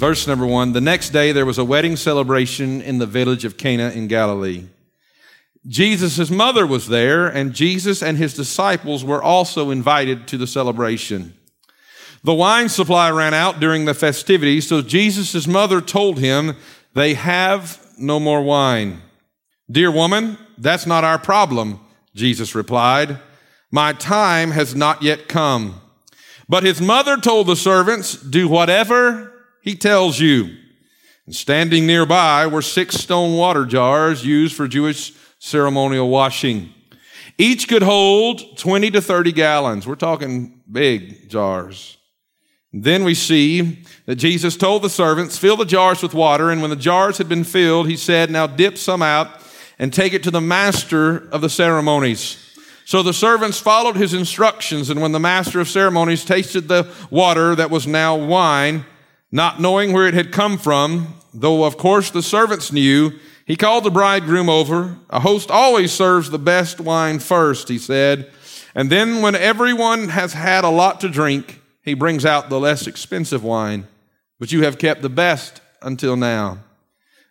Verse number one The next day there was a wedding celebration in the village of Cana in Galilee. Jesus' mother was there, and Jesus and his disciples were also invited to the celebration. The wine supply ran out during the festivities, so Jesus' mother told him, They have no more wine. Dear woman, that's not our problem, Jesus replied. My time has not yet come. But his mother told the servants, Do whatever he tells you. And standing nearby were six stone water jars used for Jewish ceremonial washing. Each could hold 20 to 30 gallons. We're talking big jars. Then we see that Jesus told the servants, fill the jars with water. And when the jars had been filled, he said, now dip some out and take it to the master of the ceremonies. So the servants followed his instructions. And when the master of ceremonies tasted the water that was now wine, not knowing where it had come from, though of course the servants knew, he called the bridegroom over. A host always serves the best wine first, he said. And then when everyone has had a lot to drink, he brings out the less expensive wine. But you have kept the best until now.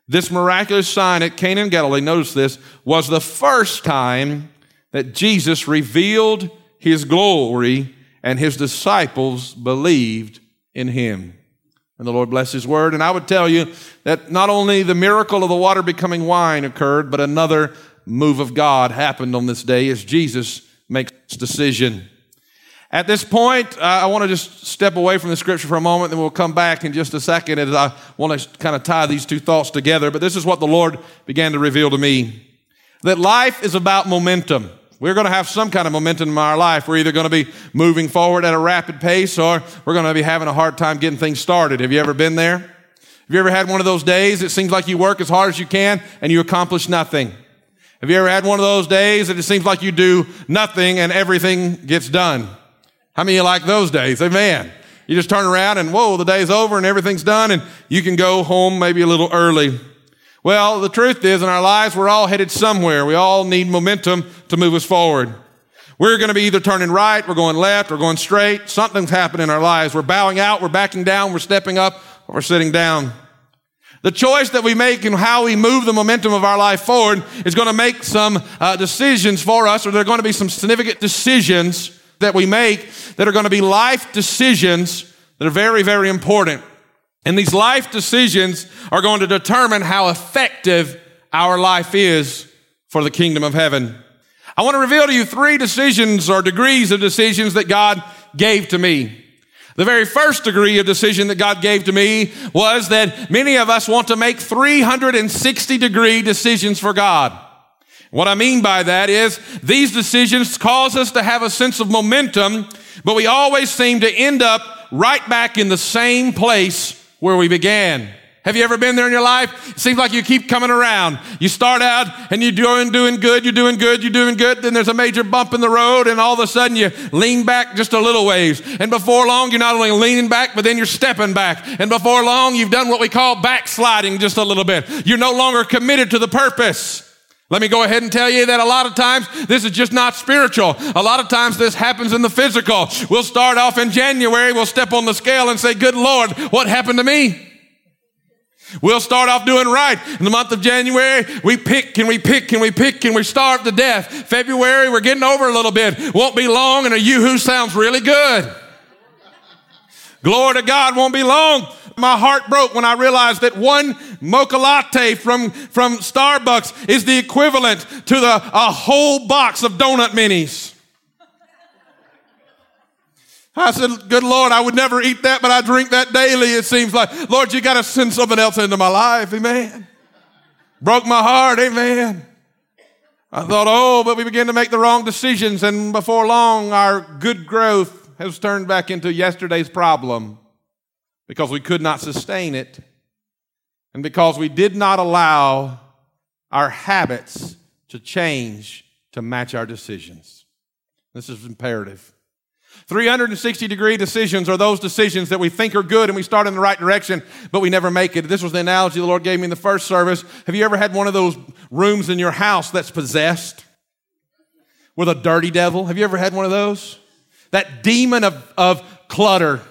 This miraculous sign at Cana in Galilee, notice this, was the first time that Jesus revealed his glory and his disciples believed in him. And the Lord bless His word. And I would tell you that not only the miracle of the water becoming wine occurred, but another move of God happened on this day as Jesus makes this decision. At this point, I want to just step away from the scripture for a moment, and we'll come back in just a second as I want to kind of tie these two thoughts together. But this is what the Lord began to reveal to me that life is about momentum. We're going to have some kind of momentum in our life. We're either going to be moving forward at a rapid pace or we're going to be having a hard time getting things started. Have you ever been there? Have you ever had one of those days? It seems like you work as hard as you can and you accomplish nothing. Have you ever had one of those days that it seems like you do nothing and everything gets done? How many of you like those days? Amen. You just turn around and whoa, the day's over and everything's done and you can go home maybe a little early. Well, the truth is, in our lives, we're all headed somewhere. We all need momentum to move us forward. We're going to be either turning right, we're going left, we're going straight. Something's happening in our lives. We're bowing out, we're backing down, we're stepping up, or we're sitting down. The choice that we make and how we move the momentum of our life forward is going to make some uh, decisions for us, or there are going to be some significant decisions that we make that are going to be life decisions that are very, very important. And these life decisions are going to determine how effective our life is for the kingdom of heaven. I want to reveal to you three decisions or degrees of decisions that God gave to me. The very first degree of decision that God gave to me was that many of us want to make 360 degree decisions for God. What I mean by that is these decisions cause us to have a sense of momentum, but we always seem to end up right back in the same place where we began. Have you ever been there in your life? It seems like you keep coming around. You start out and you're doing, doing good, you're doing good, you're doing good. Then there's a major bump in the road and all of a sudden you lean back just a little ways. And before long, you're not only leaning back, but then you're stepping back. And before long, you've done what we call backsliding just a little bit. You're no longer committed to the purpose. Let me go ahead and tell you that a lot of times this is just not spiritual. A lot of times this happens in the physical. We'll start off in January, we'll step on the scale and say, Good Lord, what happened to me? We'll start off doing right. In the month of January, we pick and we pick and we pick and we starve to death. February, we're getting over a little bit. Won't be long and a yoo-hoo sounds really good. Glory to God, won't be long my heart broke when I realized that one mocha latte from, from Starbucks is the equivalent to the, a whole box of donut minis. I said, Good Lord, I would never eat that, but I drink that daily, it seems like. Lord, you got to send something else into my life. Amen. Broke my heart. Amen. I thought, oh, but we began to make the wrong decisions, and before long, our good growth has turned back into yesterday's problem because we could not sustain it. and because we did not allow our habits to change to match our decisions. This is imperative. 360 degree decisions are those decisions that we think are good and we start in the right direction, but we never make it. This was the analogy the Lord gave me in the first service. Have you ever had one of those rooms in your house that's possessed with a dirty devil? Have you ever had one of those? That demon of, of clutter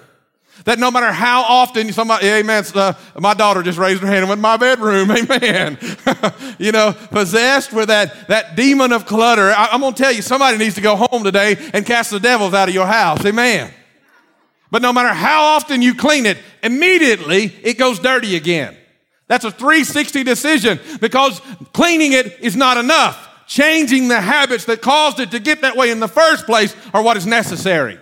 that no matter how often somebody, amen, uh, my daughter just raised her hand and went, my bedroom, amen. you know, possessed with that, that demon of clutter. I, I'm going to tell you, somebody needs to go home today and cast the devils out of your house, amen. But no matter how often you clean it, immediately it goes dirty again. That's a 360 decision because cleaning it is not enough. Changing the habits that caused it to get that way in the first place are what is necessary.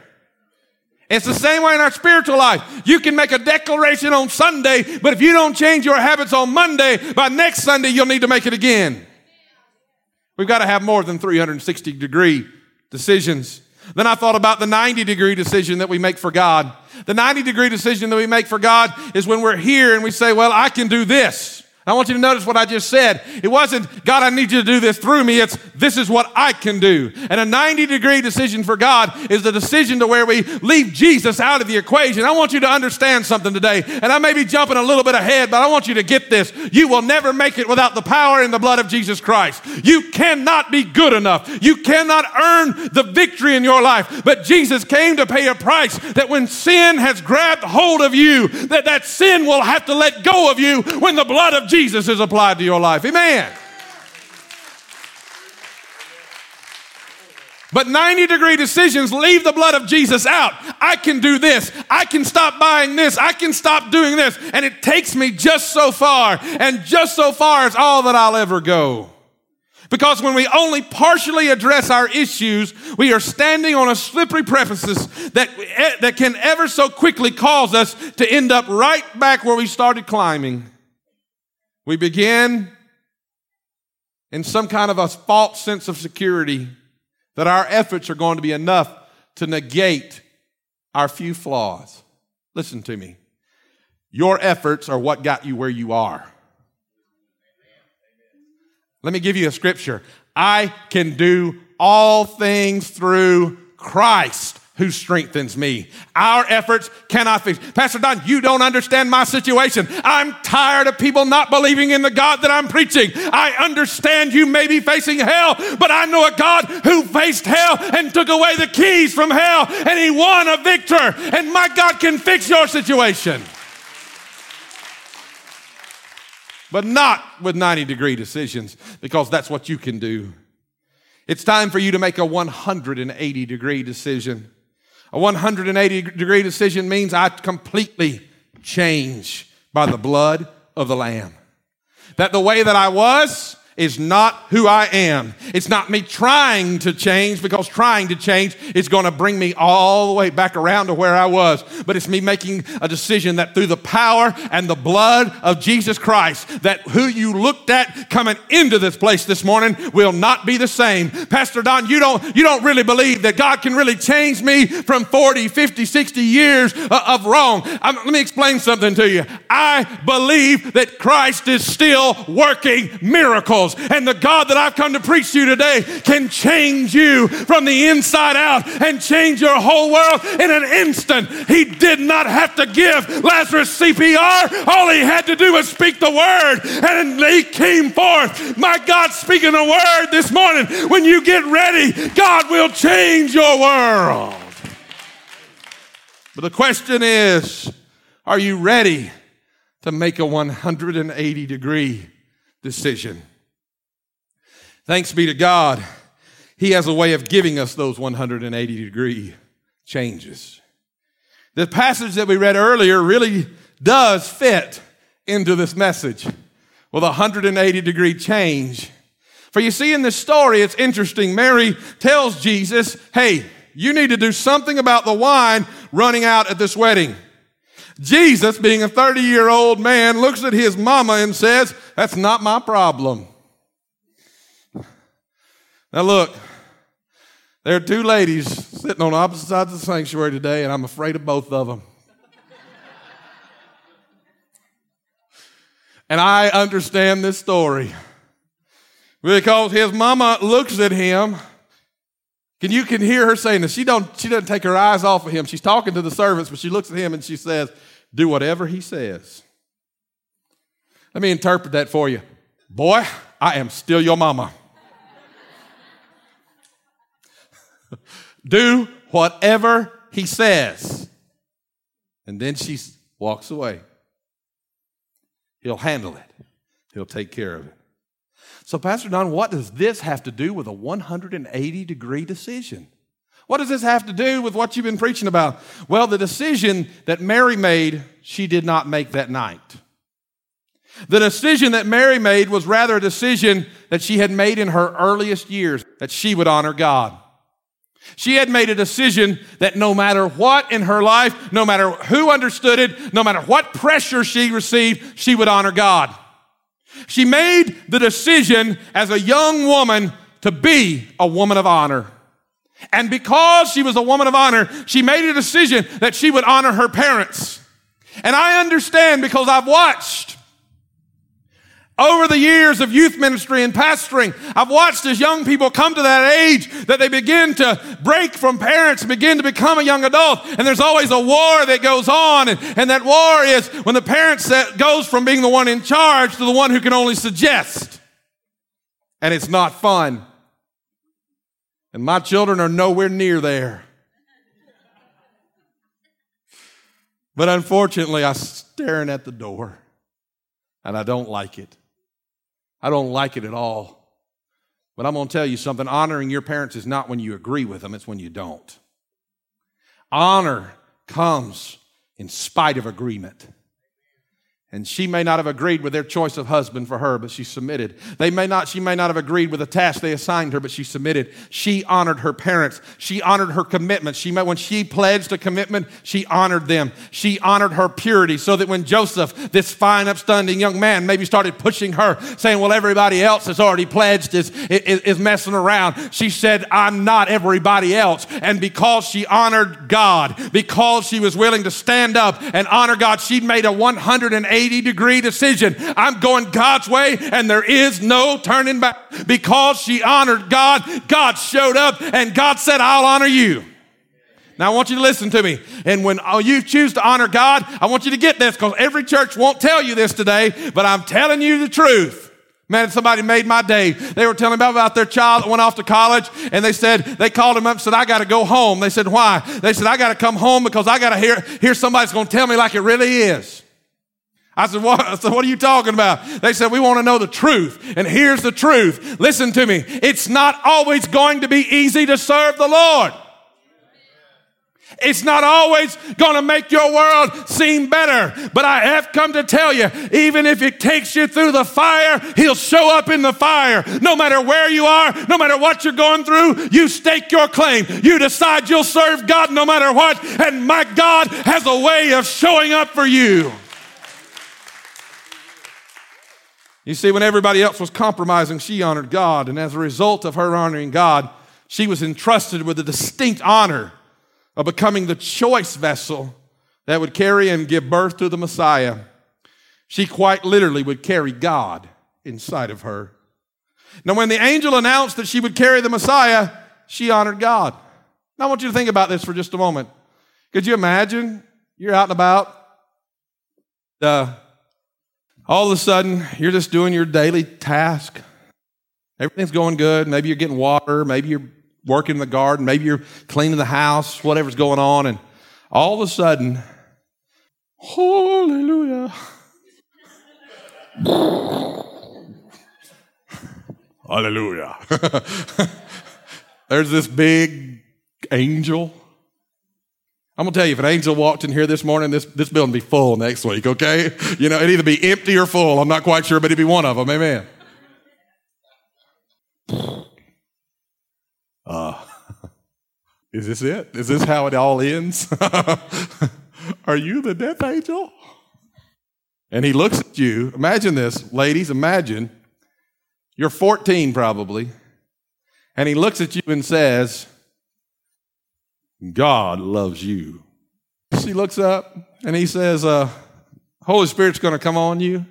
It's the same way in our spiritual life. You can make a declaration on Sunday, but if you don't change your habits on Monday, by next Sunday, you'll need to make it again. We've got to have more than 360 degree decisions. Then I thought about the 90 degree decision that we make for God. The 90 degree decision that we make for God is when we're here and we say, well, I can do this. I want you to notice what I just said. It wasn't, God, I need you to do this through me. It's, this is what I can do. And a 90 degree decision for God is the decision to where we leave Jesus out of the equation. I want you to understand something today. And I may be jumping a little bit ahead, but I want you to get this. You will never make it without the power and the blood of Jesus Christ. You cannot be good enough. You cannot earn the victory in your life. But Jesus came to pay a price that when sin has grabbed hold of you, that that sin will have to let go of you when the blood of Jesus Jesus is applied to your life. Amen. But 90 degree decisions leave the blood of Jesus out. I can do this. I can stop buying this. I can stop doing this. And it takes me just so far. And just so far is all that I'll ever go. Because when we only partially address our issues, we are standing on a slippery precipice that, that can ever so quickly cause us to end up right back where we started climbing. We begin in some kind of a false sense of security that our efforts are going to be enough to negate our few flaws. Listen to me. Your efforts are what got you where you are. Let me give you a scripture. I can do all things through Christ who strengthens me. Our efforts cannot fix. Pastor Don, you don't understand my situation. I'm tired of people not believing in the God that I'm preaching. I understand you may be facing hell, but I know a God who faced hell and took away the keys from hell and he won a victor. And my God can fix your situation. But not with 90 degree decisions because that's what you can do. It's time for you to make a 180 degree decision. A 180 degree decision means I completely change by the blood of the Lamb. That the way that I was, is not who I am. It's not me trying to change because trying to change is going to bring me all the way back around to where I was. But it's me making a decision that through the power and the blood of Jesus Christ, that who you looked at coming into this place this morning will not be the same. Pastor Don, you don't, you don't really believe that God can really change me from 40, 50, 60 years of wrong. I'm, let me explain something to you. I believe that Christ is still working miracles miracles. And the God that I've come to preach to you today can change you from the inside out and change your whole world in an instant. He did not have to give Lazarus CPR. All he had to do was speak the word and he came forth. My God, speaking a word this morning, when you get ready, God will change your world. But the question is, are you ready to make a 180 degree decision? Thanks be to God, He has a way of giving us those 180 degree changes. The passage that we read earlier really does fit into this message with a 180 degree change. For you see, in this story, it's interesting. Mary tells Jesus, Hey, you need to do something about the wine running out at this wedding. Jesus, being a 30 year old man, looks at his mama and says, That's not my problem. Now, look, there are two ladies sitting on opposite sides of the sanctuary today, and I'm afraid of both of them. And I understand this story because his mama looks at him. Can you can hear her saying this? She don't she doesn't take her eyes off of him. She's talking to the servants, but she looks at him and she says, "Do whatever he says." Let me interpret that for you. Boy, I am still your mama. Do whatever he says. And then she walks away. He'll handle it, he'll take care of it. So, Pastor Don, what does this have to do with a 180 degree decision? What does this have to do with what you've been preaching about? Well, the decision that Mary made, she did not make that night. The decision that Mary made was rather a decision that she had made in her earliest years, that she would honor God. She had made a decision that no matter what in her life, no matter who understood it, no matter what pressure she received, she would honor God. She made the decision as a young woman to be a woman of honor. And because she was a woman of honor, she made a decision that she would honor her parents. And I understand because I've watched over the years of youth ministry and pastoring, I've watched as young people come to that age that they begin to break from parents and begin to become a young adult. And there's always a war that goes on. And, and that war is when the parent set, goes from being the one in charge to the one who can only suggest. And it's not fun. And my children are nowhere near there. But unfortunately, I'm staring at the door and I don't like it. I don't like it at all. But I'm going to tell you something honoring your parents is not when you agree with them, it's when you don't. Honor comes in spite of agreement. And she may not have agreed with their choice of husband for her, but she submitted. They may not, she may not have agreed with the task they assigned her, but she submitted. She honored her parents. She honored her commitment. She, when she pledged a commitment, she honored them. She honored her purity so that when Joseph, this fine, upstanding young man, maybe started pushing her, saying, well, everybody else has already pledged, is, is, is messing around. She said, I'm not everybody else. And because she honored God, because she was willing to stand up and honor God, she made a 180 180 degree decision. I'm going God's way and there is no turning back. Because she honored God, God showed up and God said, I'll honor you. Now I want you to listen to me. And when oh, you choose to honor God, I want you to get this because every church won't tell you this today, but I'm telling you the truth. Man, somebody made my day. They were telling about, about their child that went off to college and they said, they called him up and said, I got to go home. They said, why? They said, I got to come home because I got to hear, hear somebody's going to tell me like it really is. I said, what? I said, what are you talking about? They said, we want to know the truth. And here's the truth. Listen to me. It's not always going to be easy to serve the Lord. It's not always going to make your world seem better. But I have come to tell you, even if it takes you through the fire, He'll show up in the fire. No matter where you are, no matter what you're going through, you stake your claim. You decide you'll serve God no matter what. And my God has a way of showing up for you. You see, when everybody else was compromising, she honored God. And as a result of her honoring God, she was entrusted with the distinct honor of becoming the choice vessel that would carry and give birth to the Messiah. She quite literally would carry God inside of her. Now, when the angel announced that she would carry the Messiah, she honored God. Now, I want you to think about this for just a moment. Could you imagine you're out and about? Uh, all of a sudden, you're just doing your daily task. Everything's going good. Maybe you're getting water. Maybe you're working in the garden. Maybe you're cleaning the house, whatever's going on. And all of a sudden, hallelujah. hallelujah. There's this big angel I'm gonna tell you, if an angel walked in here this morning, this, this building be full next week, okay? You know, it'd either be empty or full. I'm not quite sure, but it'd be one of them. Amen. Uh, is this it? Is this how it all ends? Are you the death angel? And he looks at you. Imagine this, ladies, imagine you're 14 probably. And he looks at you and says, God loves you. She looks up and he says, uh, Holy Spirit's going to come on you.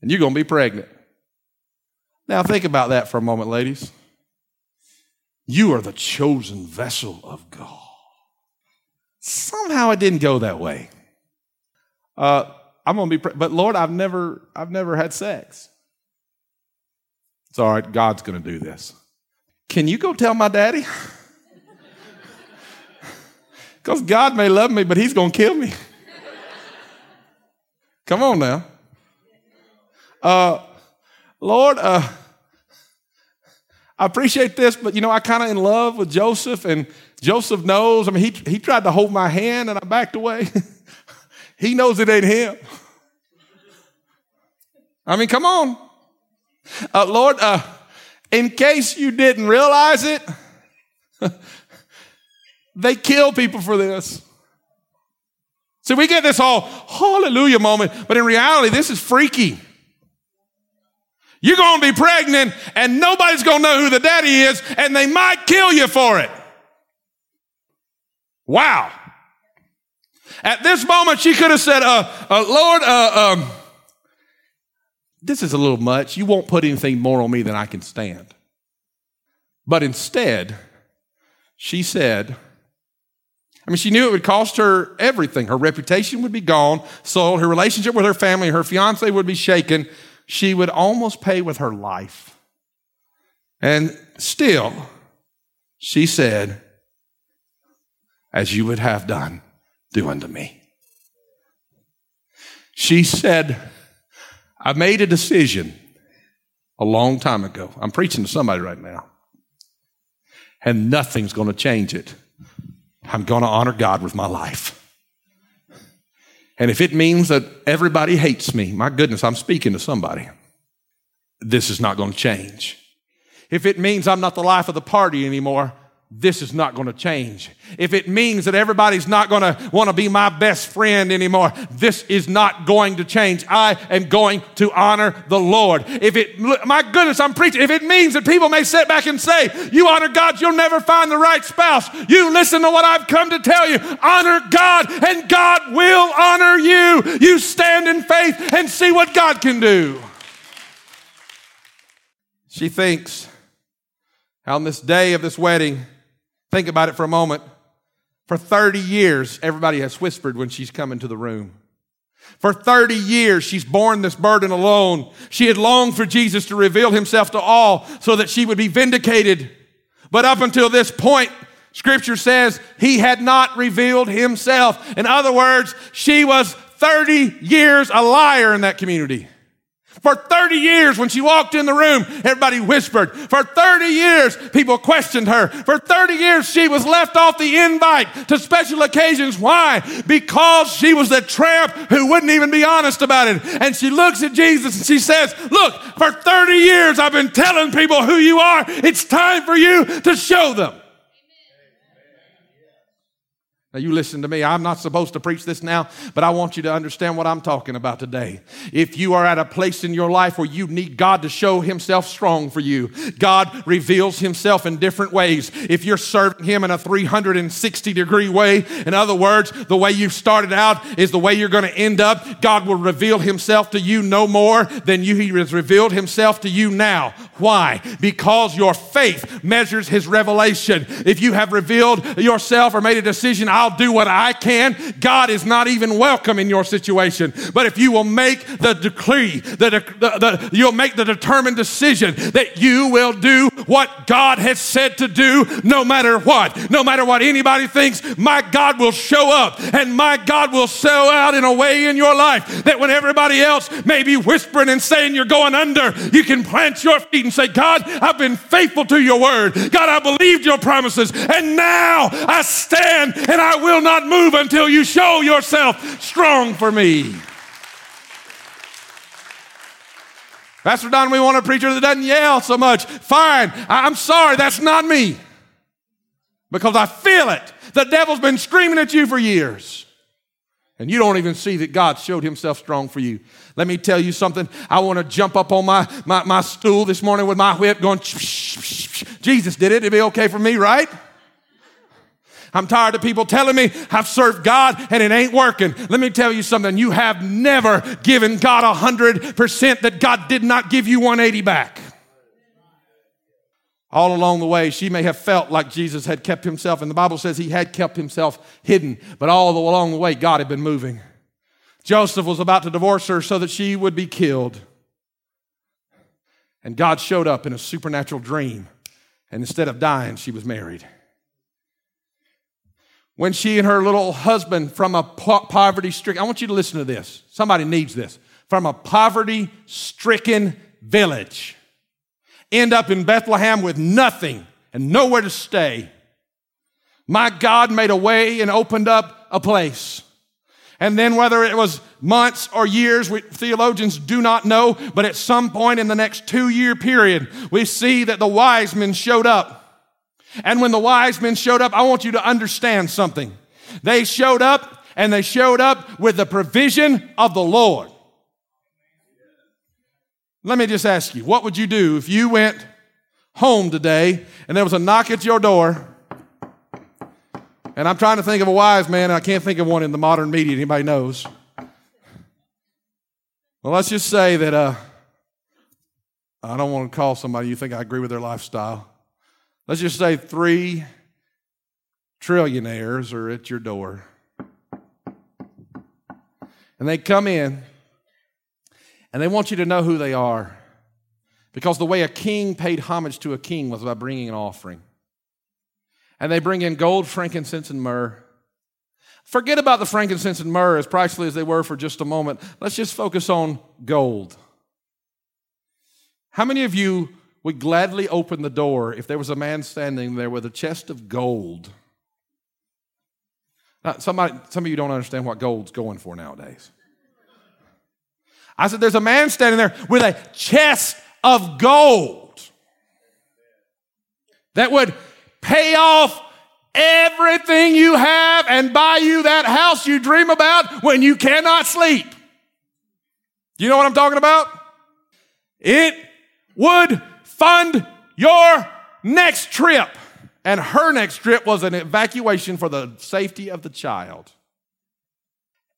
and you're going to be pregnant. Now, think about that for a moment, ladies. You are the chosen vessel of God. Somehow it didn't go that way. Uh, I'm going to be, pre- but Lord, I've never, I've never had sex. It's all right. God's going to do this. Can you go tell my daddy? Because God may love me, but he's going to kill me. Come on now. Uh, Lord, uh, I appreciate this, but you know, I kind of in love with Joseph, and Joseph knows. I mean, he, he tried to hold my hand and I backed away. he knows it ain't him. I mean, come on. Uh, Lord, uh, in case you didn't realize it, they kill people for this. So we get this whole hallelujah moment, but in reality, this is freaky. You're going to be pregnant and nobody's going to know who the daddy is and they might kill you for it. Wow. At this moment, she could have said, uh, uh, Lord, uh, um, this is a little much. You won't put anything more on me than I can stand. But instead, she said, I mean, she knew it would cost her everything. Her reputation would be gone, sold, her relationship with her family, her fiance would be shaken. She would almost pay with her life. And still, she said, As you would have done, do unto me. She said, I made a decision a long time ago. I'm preaching to somebody right now. And nothing's going to change it. I'm going to honor God with my life. And if it means that everybody hates me, my goodness, I'm speaking to somebody. This is not going to change. If it means I'm not the life of the party anymore, this is not going to change. If it means that everybody's not going to want to be my best friend anymore, this is not going to change. I am going to honor the Lord. If it, my goodness, I'm preaching. If it means that people may sit back and say, you honor God, you'll never find the right spouse. You listen to what I've come to tell you. Honor God and God will honor you. You stand in faith and see what God can do. She thinks on this day of this wedding, Think about it for a moment. For 30 years, everybody has whispered when she's come into the room. For 30 years, she's borne this burden alone. She had longed for Jesus to reveal himself to all so that she would be vindicated. But up until this point, scripture says he had not revealed himself. In other words, she was 30 years a liar in that community. For 30 years, when she walked in the room, everybody whispered. For 30 years, people questioned her. For 30 years, she was left off the invite to special occasions. Why? Because she was a tramp who wouldn't even be honest about it. And she looks at Jesus and she says, Look, for 30 years, I've been telling people who you are. It's time for you to show them. Now, you listen to me. I'm not supposed to preach this now, but I want you to understand what I'm talking about today. If you are at a place in your life where you need God to show Himself strong for you, God reveals Himself in different ways. If you're serving Him in a 360 degree way, in other words, the way you started out is the way you're going to end up, God will reveal Himself to you no more than you, He has revealed Himself to you now. Why? Because your faith measures His revelation. If you have revealed yourself or made a decision, I'll do what I can. God is not even welcome in your situation. But if you will make the decree, the, the, the, you'll make the determined decision that you will do what God has said to do, no matter what, no matter what anybody thinks, my God will show up and my God will sell out in a way in your life that when everybody else may be whispering and saying you're going under, you can plant your feet and say, God, I've been faithful to your word. God, I believed your promises. And now I stand and I will not move until you show yourself strong for me. Pastor Don, we want a preacher that doesn't yell so much. Fine. I'm sorry, that's not me. Because I feel it. The devil's been screaming at you for years. And you don't even see that God showed himself strong for you. Let me tell you something. I want to jump up on my, my, my stool this morning with my whip going, Jesus did it. It'd be okay for me, right? I'm tired of people telling me I've served God and it ain't working. Let me tell you something. You have never given God a hundred percent that God did not give you 180 back. All along the way, she may have felt like Jesus had kept himself, and the Bible says he had kept himself hidden, but all along the way, God had been moving. Joseph was about to divorce her so that she would be killed. And God showed up in a supernatural dream, and instead of dying, she was married. When she and her little husband from a poverty stricken, I want you to listen to this. Somebody needs this. From a poverty stricken village end up in Bethlehem with nothing and nowhere to stay. My God made a way and opened up a place. And then, whether it was months or years, we, theologians do not know, but at some point in the next two year period, we see that the wise men showed up. And when the wise men showed up, I want you to understand something. They showed up and they showed up with the provision of the Lord. Let me just ask you, what would you do if you went home today and there was a knock at your door? And I'm trying to think of a wise man, and I can't think of one in the modern media anybody knows. Well, let's just say that uh, I don't want to call somebody you think I agree with their lifestyle. Let's just say three trillionaires are at your door. And they come in and they want you to know who they are. Because the way a king paid homage to a king was by bringing an offering. And they bring in gold, frankincense, and myrrh. Forget about the frankincense and myrrh, as pricely as they were for just a moment. Let's just focus on gold. How many of you would gladly open the door if there was a man standing there with a chest of gold? Now, somebody, some of you don't understand what gold's going for nowadays. I said, There's a man standing there with a chest of gold that would pay off everything you have and buy you that house you dream about when you cannot sleep. You know what I'm talking about? It would fund your next trip. And her next trip was an evacuation for the safety of the child.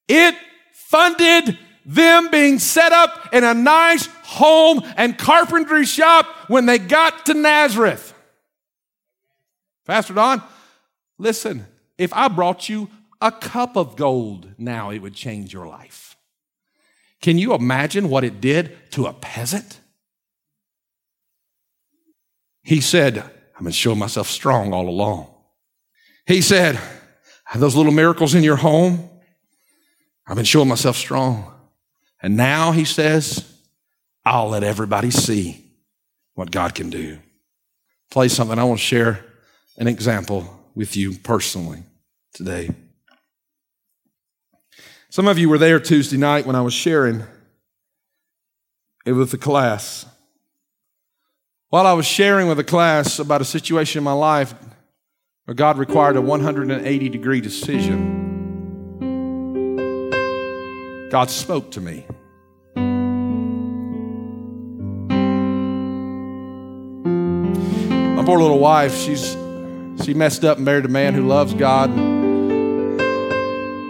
It funded them being set up in a nice home and carpentry shop when they got to Nazareth. Pastor Don, listen, if I brought you a cup of gold now, it would change your life. Can you imagine what it did to a peasant? He said, I've been showing myself strong all along. He said, those little miracles in your home, I've been showing myself strong. And now he says, I'll let everybody see what God can do. Play something. I want to share an example with you personally today. Some of you were there Tuesday night when I was sharing it with the class. While I was sharing with a class about a situation in my life where God required a 180 degree decision, God spoke to me. My poor little wife, she's she messed up and married a man who loves God.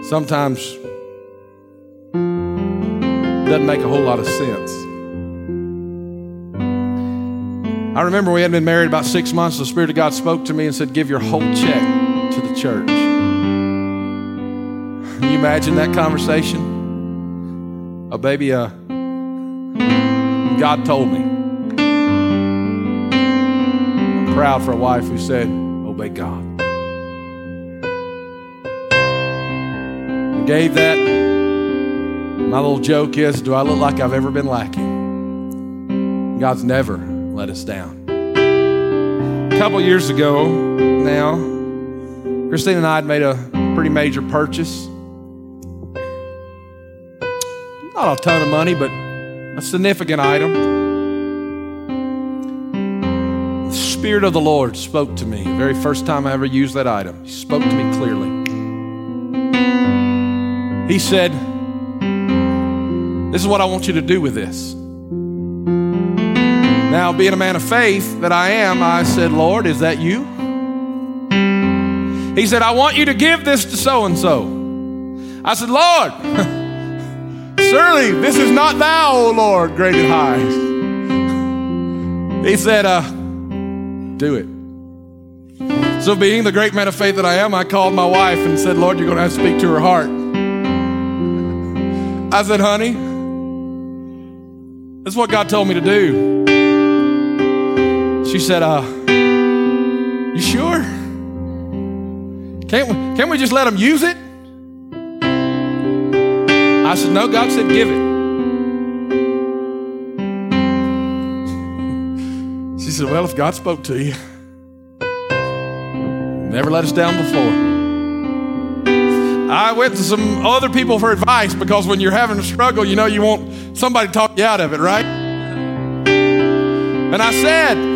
Sometimes doesn't make a whole lot of sense. I remember we had been married about six months. The Spirit of God spoke to me and said, Give your whole check to the church. Can you imagine that conversation? Oh, baby, uh, God told me. I'm proud for a wife who said, Obey God. And gave that. My little joke is Do I look like I've ever been lacking? God's never let us down. A couple years ago now, Christine and I had made a pretty major purchase. Not a ton of money, but a significant item. The Spirit of the Lord spoke to me the very first time I ever used that item. He spoke to me clearly. He said, This is what I want you to do with this. Now, being a man of faith that I am, I said, Lord, is that you? He said, I want you to give this to so and so. I said, Lord, surely this is not thou, O Lord, great and high. He said, uh, do it. So, being the great man of faith that I am, I called my wife and said, Lord, you're going to have to speak to her heart. I said, honey, that's what God told me to do. She said, uh, you sure? Can't we, can't we just let them use it? I said, no, God said, give it. She said, well, if God spoke to you, never let us down before. I went to some other people for advice because when you're having a struggle, you know you want somebody to talk you out of it, right? And I said,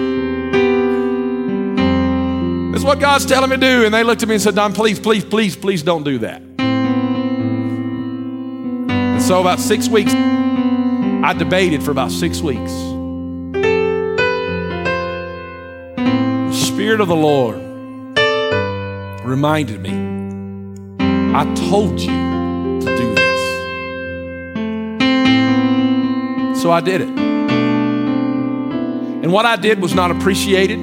what God's telling me to do. And they looked at me and said, Don, please, please, please, please don't do that. And so, about six weeks, I debated for about six weeks. The Spirit of the Lord reminded me I told you to do this. So I did it. And what I did was not appreciated,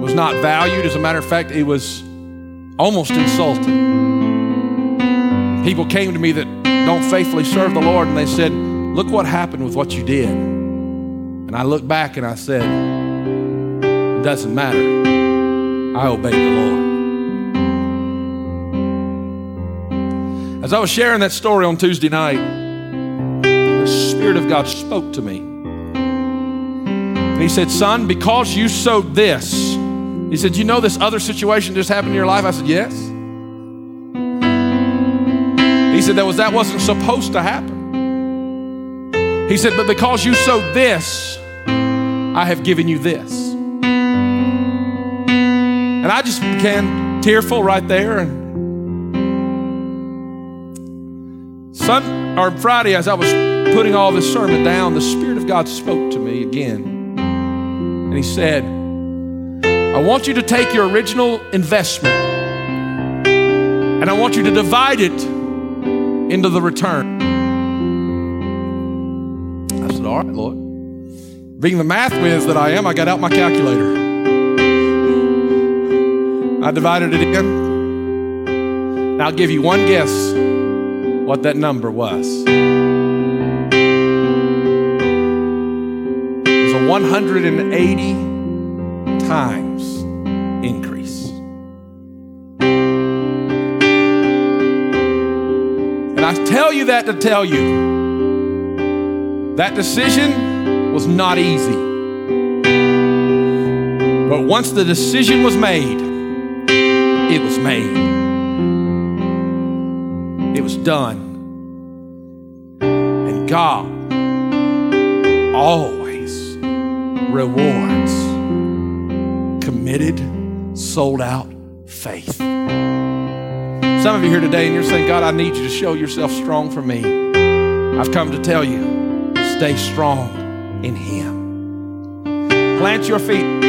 was not valued. As a matter of fact, it was almost insulting. People came to me that don't faithfully serve the Lord and they said, Look what happened with what you did. And I looked back and I said, It doesn't matter. I obeyed the Lord. As I was sharing that story on Tuesday night, the Spirit of God spoke to me. And He said, Son, because you sowed this, He said, You know this other situation just happened in your life? I said, Yes. He said, That, was, that wasn't supposed to happen. He said, But because you sowed this, I have given you this. And I just began tearful right there and Sun, or Friday, as I was putting all this sermon down, the Spirit of God spoke to me again. And He said, I want you to take your original investment and I want you to divide it into the return. I said, All right, Lord. Being the math whiz that I am, I got out my calculator. I divided it in. I'll give you one guess what that number was. It was a 180 times increase. And I tell you that to tell you that decision was not easy. But once the decision was made, it was made It was done. And God always rewards committed, sold out faith. Some of you here today and you're saying, God, I need you to show yourself strong for me. I've come to tell you, stay strong in Him. Plant your feet.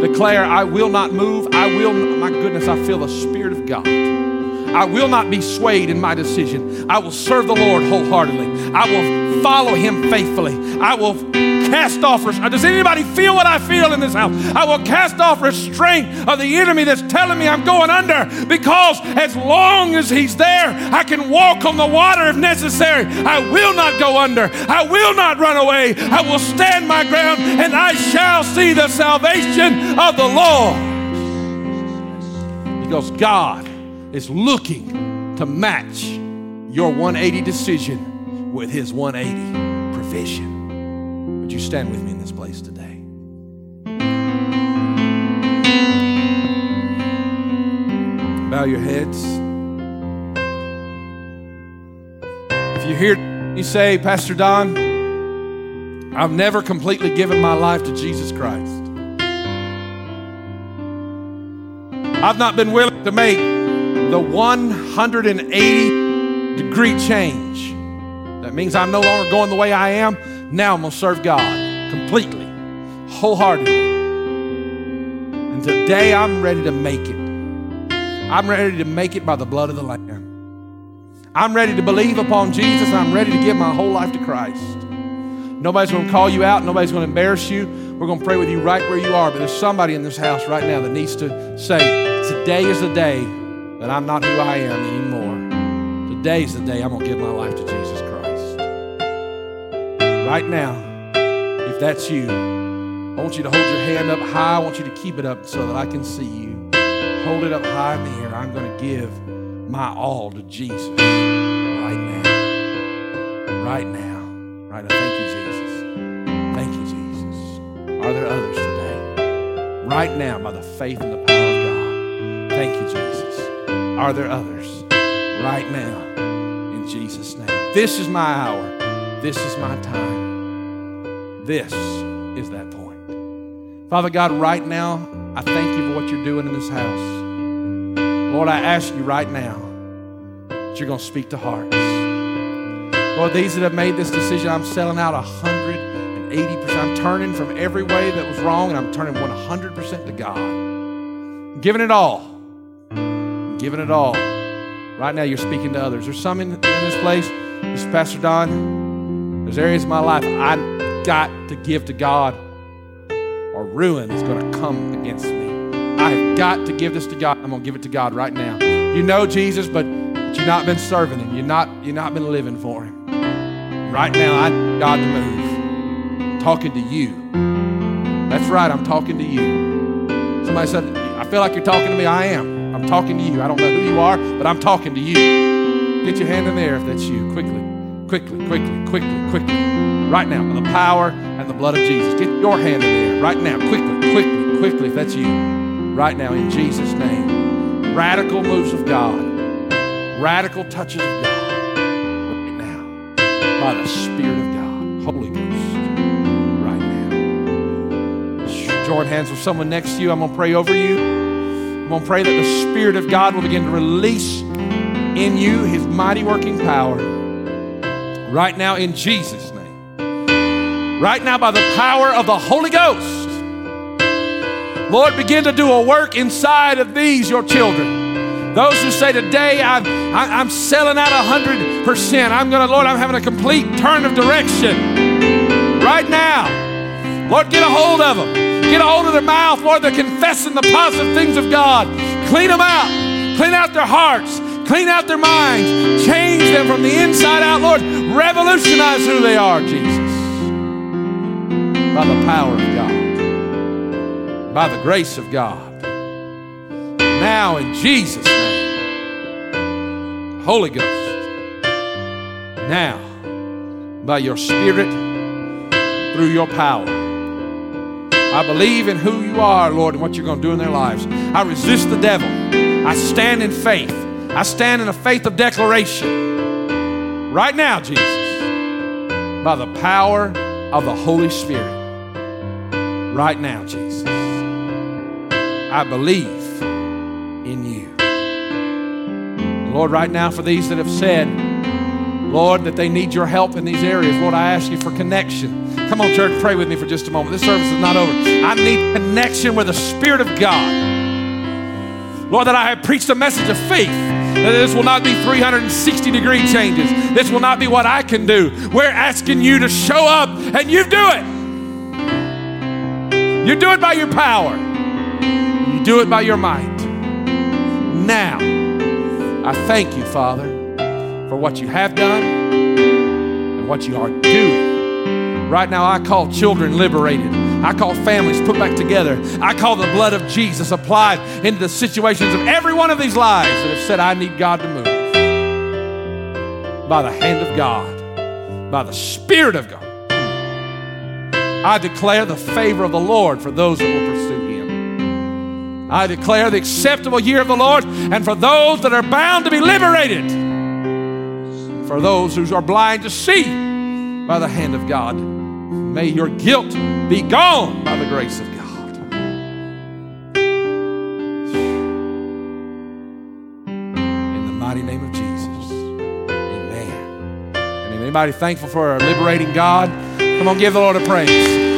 Declare, I will not move. I will, my goodness, I feel the Spirit of God. I will not be swayed in my decision. I will serve the Lord wholeheartedly. I will follow Him faithfully. I will cast off. Does anybody feel what I feel in this house? I will cast off restraint of the enemy that's telling me I'm going under because as long as He's there, I can walk on the water if necessary. I will not go under. I will not run away. I will stand my ground and I shall see the salvation of the Lord. Because God is looking to match your 180 decision with his 180 provision. Would you stand with me in this place today? Bow your heads. If you hear me say, Pastor Don, I've never completely given my life to Jesus Christ. I've not been willing to make the 180 degree change. That means I'm no longer going the way I am. Now I'm going to serve God completely, wholeheartedly. And today I'm ready to make it. I'm ready to make it by the blood of the Lamb. I'm ready to believe upon Jesus. I'm ready to give my whole life to Christ. Nobody's going to call you out. Nobody's going to embarrass you. We're going to pray with you right where you are. But there's somebody in this house right now that needs to say, Today is the day that I'm not who I am anymore. Today's the day I'm going to give my life to Jesus. Right now, if that's you, I want you to hold your hand up high. I want you to keep it up so that I can see you. Hold it up high in the air. I'm going to give my all to Jesus right now. Right now. Right now. Thank you, Jesus. Thank you, Jesus. Are there others today? Right now, by the faith and the power of God. Thank you, Jesus. Are there others? Right now, in Jesus' name. This is my hour. This is my time. This is that point. Father God, right now, I thank you for what you're doing in this house. Lord, I ask you right now that you're going to speak to hearts. Lord, these that have made this decision, I'm selling out 180%. I'm turning from every way that was wrong and I'm turning 100% to God. I'm giving it all. I'm giving it all. Right now, you're speaking to others. There's some in, in this place. This is Pastor Don. There's areas of my life I've got to give to God or ruin is going to come against me. I've got to give this to God. I'm going to give it to God right now. You know Jesus, but, but you've not been serving Him. You're not, you've not been living for Him. Right now, I God to move. I'm talking to you. That's right, I'm talking to you. Somebody said, I feel like you're talking to me. I am. I'm talking to you. I don't know who you are, but I'm talking to you. Get your hand in the air if that's you. Quickly, quickly, quickly, quickly, quickly. Right now, by the power and the blood of Jesus. Get your hand in the air right now, quickly, quickly, quickly, if that's you. Right now, in Jesus' name. Radical moves of God, radical touches of God. Right now, by the Spirit of God, Holy Ghost. Right now. Join hands with someone next to you. I'm going to pray over you. I'm going to pray that the Spirit of God will begin to release in you His mighty working power. Right now, in Jesus' name right now by the power of the Holy Ghost. Lord, begin to do a work inside of these, your children. Those who say, Today I'm, I, I'm selling out 100%. I'm going to, Lord, I'm having a complete turn of direction. Right now, Lord, get a hold of them. Get a hold of their mouth, Lord. They're confessing the positive things of God. Clean them out. Clean out their hearts. Clean out their minds. Change them from the inside out, Lord. Revolutionize who they are, Jesus by the power of God, by the grace of God. Now, in Jesus' name, Holy Ghost, now, by your Spirit, through your power, I believe in who you are, Lord, and what you're going to do in their lives. I resist the devil. I stand in faith. I stand in a faith of declaration. Right now, Jesus, by the power of the Holy Spirit right now, Jesus. I believe in you. Lord, right now, for these that have said, Lord, that they need your help in these areas, Lord, I ask you for connection. Come on, church, pray with me for just a moment. This service is not over. I need connection with the Spirit of God. Lord, that I have preached a message of faith. This will not be 360 degree changes. This will not be what I can do. We're asking you to show up and you do it. You do it by your power. You do it by your might. Now, I thank you, Father, for what you have done and what you are doing. Right now, I call children liberated. I call families put back together. I call the blood of Jesus applied into the situations of every one of these lives that have said, I need God to move. By the hand of God, by the Spirit of God. I declare the favor of the Lord for those that will pursue Him. I declare the acceptable year of the Lord, and for those that are bound to be liberated, for those who are blind to see by the hand of God. May your guilt be gone by the grace of God. In the mighty name of Jesus. Amen. And anybody thankful for our liberating God? Come on, give the Lord a praise.